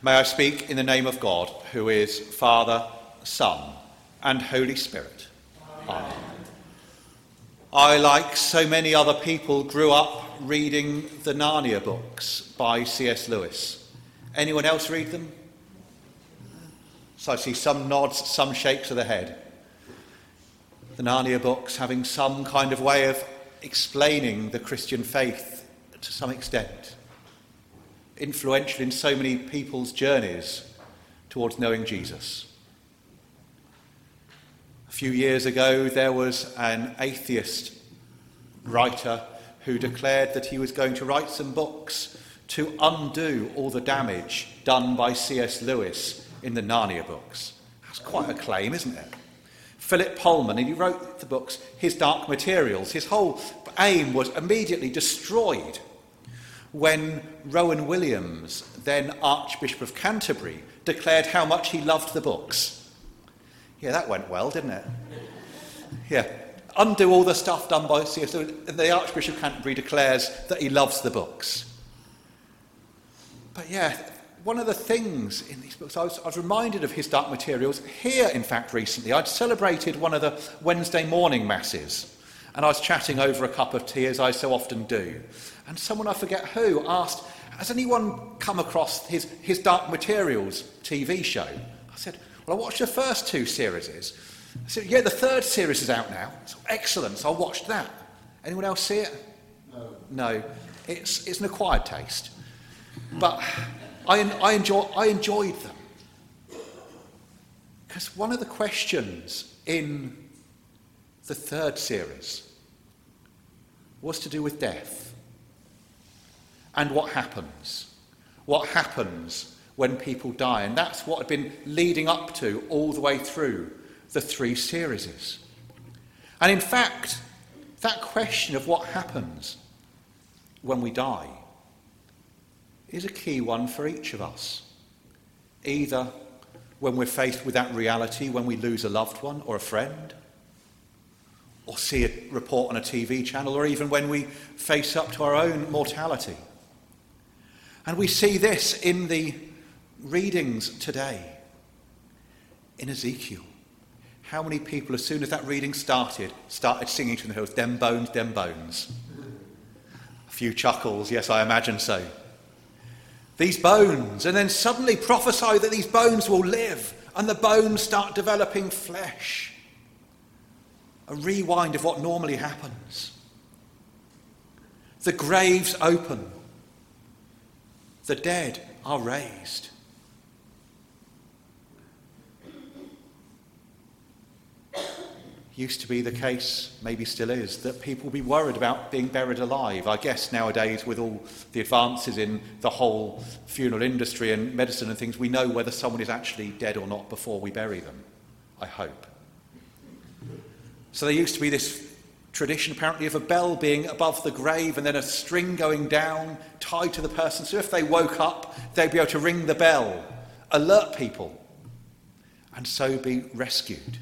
May I speak in the name of God, who is Father, Son, and Holy Spirit. Amen. I, like so many other people, grew up reading the Narnia books by C.S. Lewis. Anyone else read them? So I see some nods, some shakes of the head. The Narnia books having some kind of way of explaining the Christian faith to some extent influential in so many people's journeys towards knowing Jesus. A few years ago, there was an atheist writer who declared that he was going to write some books to undo all the damage done by C.S. Lewis in the Narnia books. That's quite a claim, isn't it? Philip Pullman, and he wrote the books, His Dark Materials. His whole aim was immediately destroyed when Rowan Williams, then Archbishop of Canterbury, declared how much he loved the books. Yeah, that went well, didn't it? Yeah. Undo all the stuff done by C.S. The Archbishop of Canterbury declares that he loves the books. But yeah, one of the things in these books, I was, I was, reminded of his dark materials here, in fact, recently. I'd celebrated one of the Wednesday morning masses, and I was chatting over a cup of tea, as I so often do. And someone, I forget who, asked, Has anyone come across his, his Dark Materials TV show? I said, Well, I watched the first two series. I said, Yeah, the third series is out now. It's excellent, so I watched that. Anyone else see it? No. No. It's, it's an acquired taste. But I, I, enjoy, I enjoyed them. Because one of the questions in the third series was to do with death. And what happens? What happens when people die? And that's what had been leading up to all the way through the three series. And in fact, that question of what happens when we die is a key one for each of us. Either when we're faced with that reality, when we lose a loved one or a friend, or see a report on a TV channel, or even when we face up to our own mortality. And we see this in the readings today in Ezekiel. How many people, as soon as that reading started, started singing to the hills, Dem bones, dem bones? A few chuckles, yes, I imagine so. These bones, and then suddenly prophesy that these bones will live, and the bones start developing flesh. A rewind of what normally happens. The graves open the dead are raised. Used to be the case, maybe still is, that people be worried about being buried alive. I guess nowadays, with all the advances in the whole funeral industry and medicine and things, we know whether someone is actually dead or not before we bury them. I hope. So there used to be this tradition apparently of a bell being above the grave and then a string going down tied to the person. So if they woke up, they'd be able to ring the bell, alert people, and so be rescued.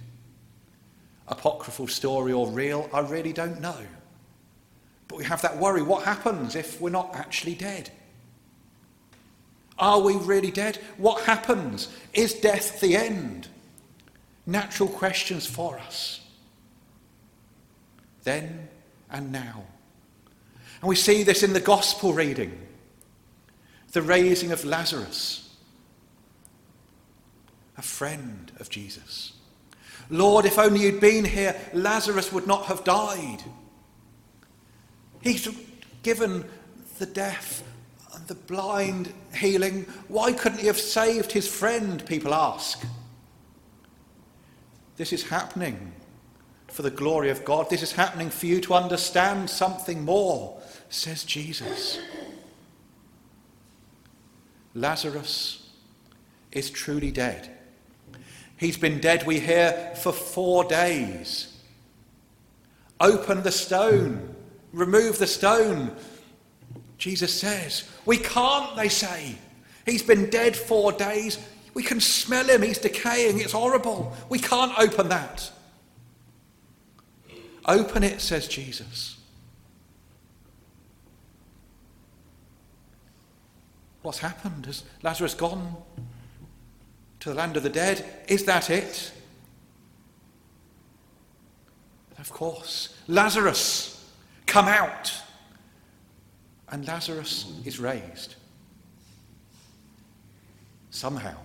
Apocryphal story or real, I really don't know. But we have that worry what happens if we're not actually dead? Are we really dead? What happens? Is death the end? Natural questions for us then and now. And we see this in the gospel reading the raising of Lazarus, a friend of Jesus. Lord, if only you'd been here, Lazarus would not have died. He's given the deaf and the blind healing. Why couldn't he have saved his friend? People ask. This is happening for the glory of God. This is happening for you to understand something more, says Jesus. Lazarus is truly dead. He's been dead, we hear, for four days. Open the stone, remove the stone. Jesus says, We can't, they say. He's been dead four days. We can smell him. He's decaying. It's horrible. We can't open that. Open it, says Jesus. What's happened? Has Lazarus gone to the land of the dead? Is that it? Of course. Lazarus, come out. And Lazarus is raised. Somehow.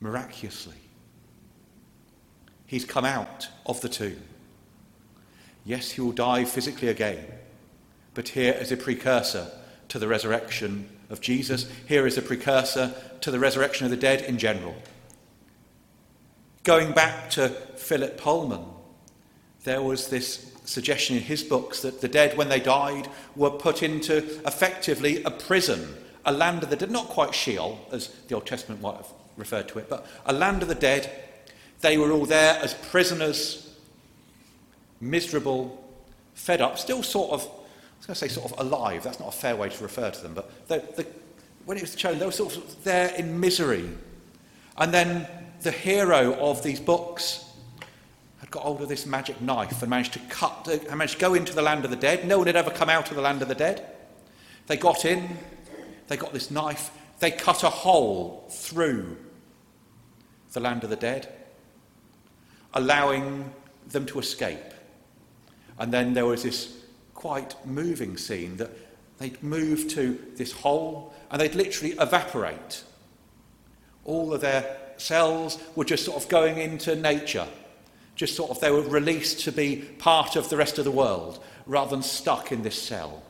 Miraculously. He's come out of the tomb. Yes, he will die physically again, but here is a precursor to the resurrection of Jesus. Here is a precursor to the resurrection of the dead in general. Going back to Philip Pullman, there was this suggestion in his books that the dead, when they died, were put into effectively a prison, a land of the dead, not quite Sheol, as the Old Testament might have referred to it, but a land of the dead. They were all there as prisoners, miserable, fed up, still sort of I was going to say sort of alive. That's not a fair way to refer to them, but the, the, when it was shown, they were sort of there in misery. And then the hero of these books had got hold of this magic knife and managed to cut, and managed to go into the land of the dead. No one had ever come out of the land of the dead. They got in, they got this knife, they cut a hole through the land of the dead, allowing them to escape. And then there was this quite moving scene that they'd move to this hole and they'd literally evaporate. All of their cells were just sort of going into nature. Just sort of, they were released to be part of the rest of the world rather than stuck in this cell.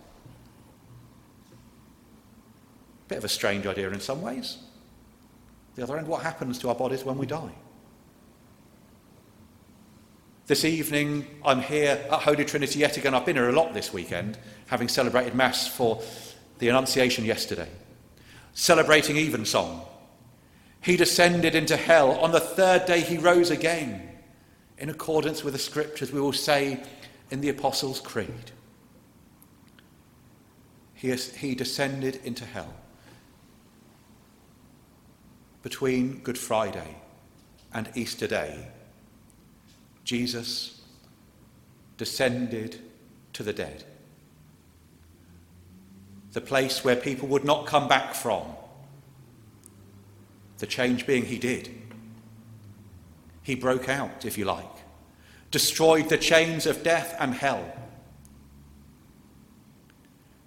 Bit of a strange idea in some ways. The other end, what happens to our bodies when we die? This evening, I'm here at Holy Trinity yet again. I've been here a lot this weekend, having celebrated Mass for the Annunciation yesterday, celebrating Evensong. He descended into hell. On the third day, he rose again, in accordance with the scriptures we will say in the Apostles' Creed. He, is, he descended into hell. Between Good Friday and Easter Day, Jesus descended to the dead. The place where people would not come back from. The change being he did. He broke out, if you like, destroyed the chains of death and hell.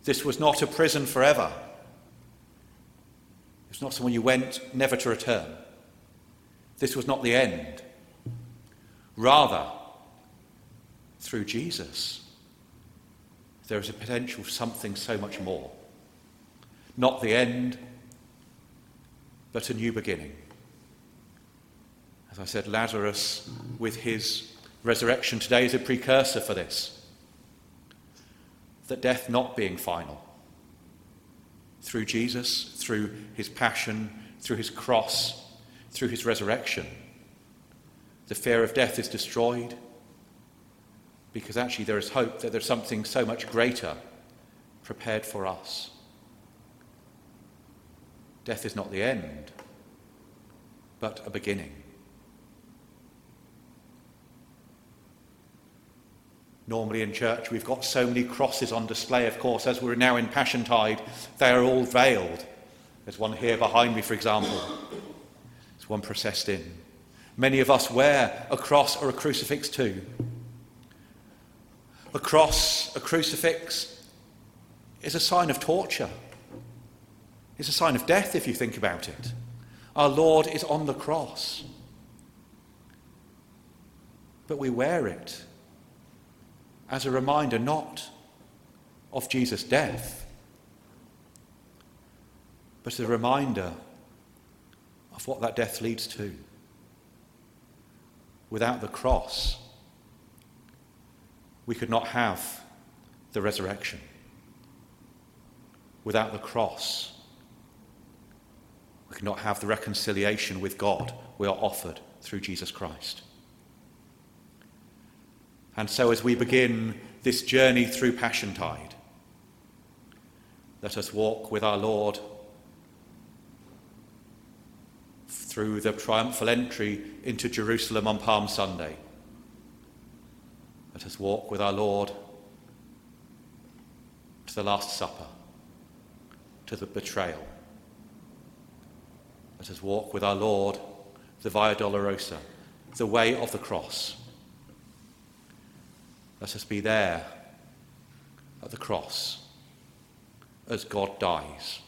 This was not a prison forever. It was not somewhere you went never to return. This was not the end. Rather, through Jesus, there is a potential for something so much more. Not the end, but a new beginning. As I said, Lazarus, with his resurrection today, is a precursor for this. That death not being final. Through Jesus, through his passion, through his cross, through his resurrection the fear of death is destroyed because actually there is hope that there's something so much greater prepared for us. Death is not the end, but a beginning. Normally in church, we've got so many crosses on display, of course, as we're now in Passion Tide, they are all veiled. There's one here behind me, for example. There's one processed in. Many of us wear a cross or a crucifix too. A cross, a crucifix, is a sign of torture. It's a sign of death if you think about it. Our Lord is on the cross. But we wear it as a reminder not of Jesus' death, but as a reminder of what that death leads to without the cross, we could not have the resurrection. Without the cross, we could not have the reconciliation with God we are offered through Jesus Christ. And so, as we begin this journey through Passion Tide, let us walk with our Lord through the triumphal entry into Jerusalem on Palm Sunday. Let us walk with our Lord to the Last Supper, to the betrayal. Let us walk with our Lord the Via Dolorosa, the way of the cross. Let us be there at the cross as God dies.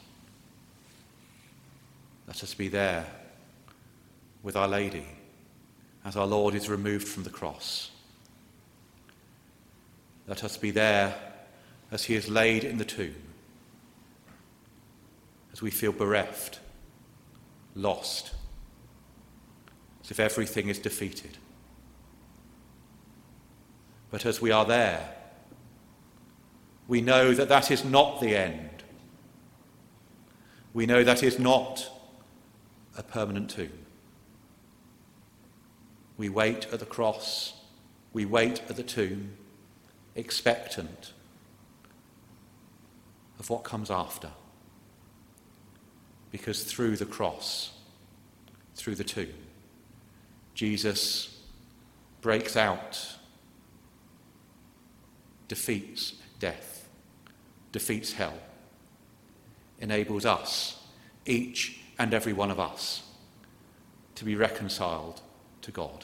Let us be there with Our Lady as our Lord is removed from the cross. Let us be there as he is laid in the tomb, as we feel bereft, lost, as if everything is defeated. But as we are there, we know that that is not the end. We know that is not a permanent tomb. We wait at the cross, we wait at the tomb, expectant of what comes after. Because through the cross, through the tomb, Jesus breaks out, defeats death, defeats hell, enables us, each and every one of us, to be reconciled to God.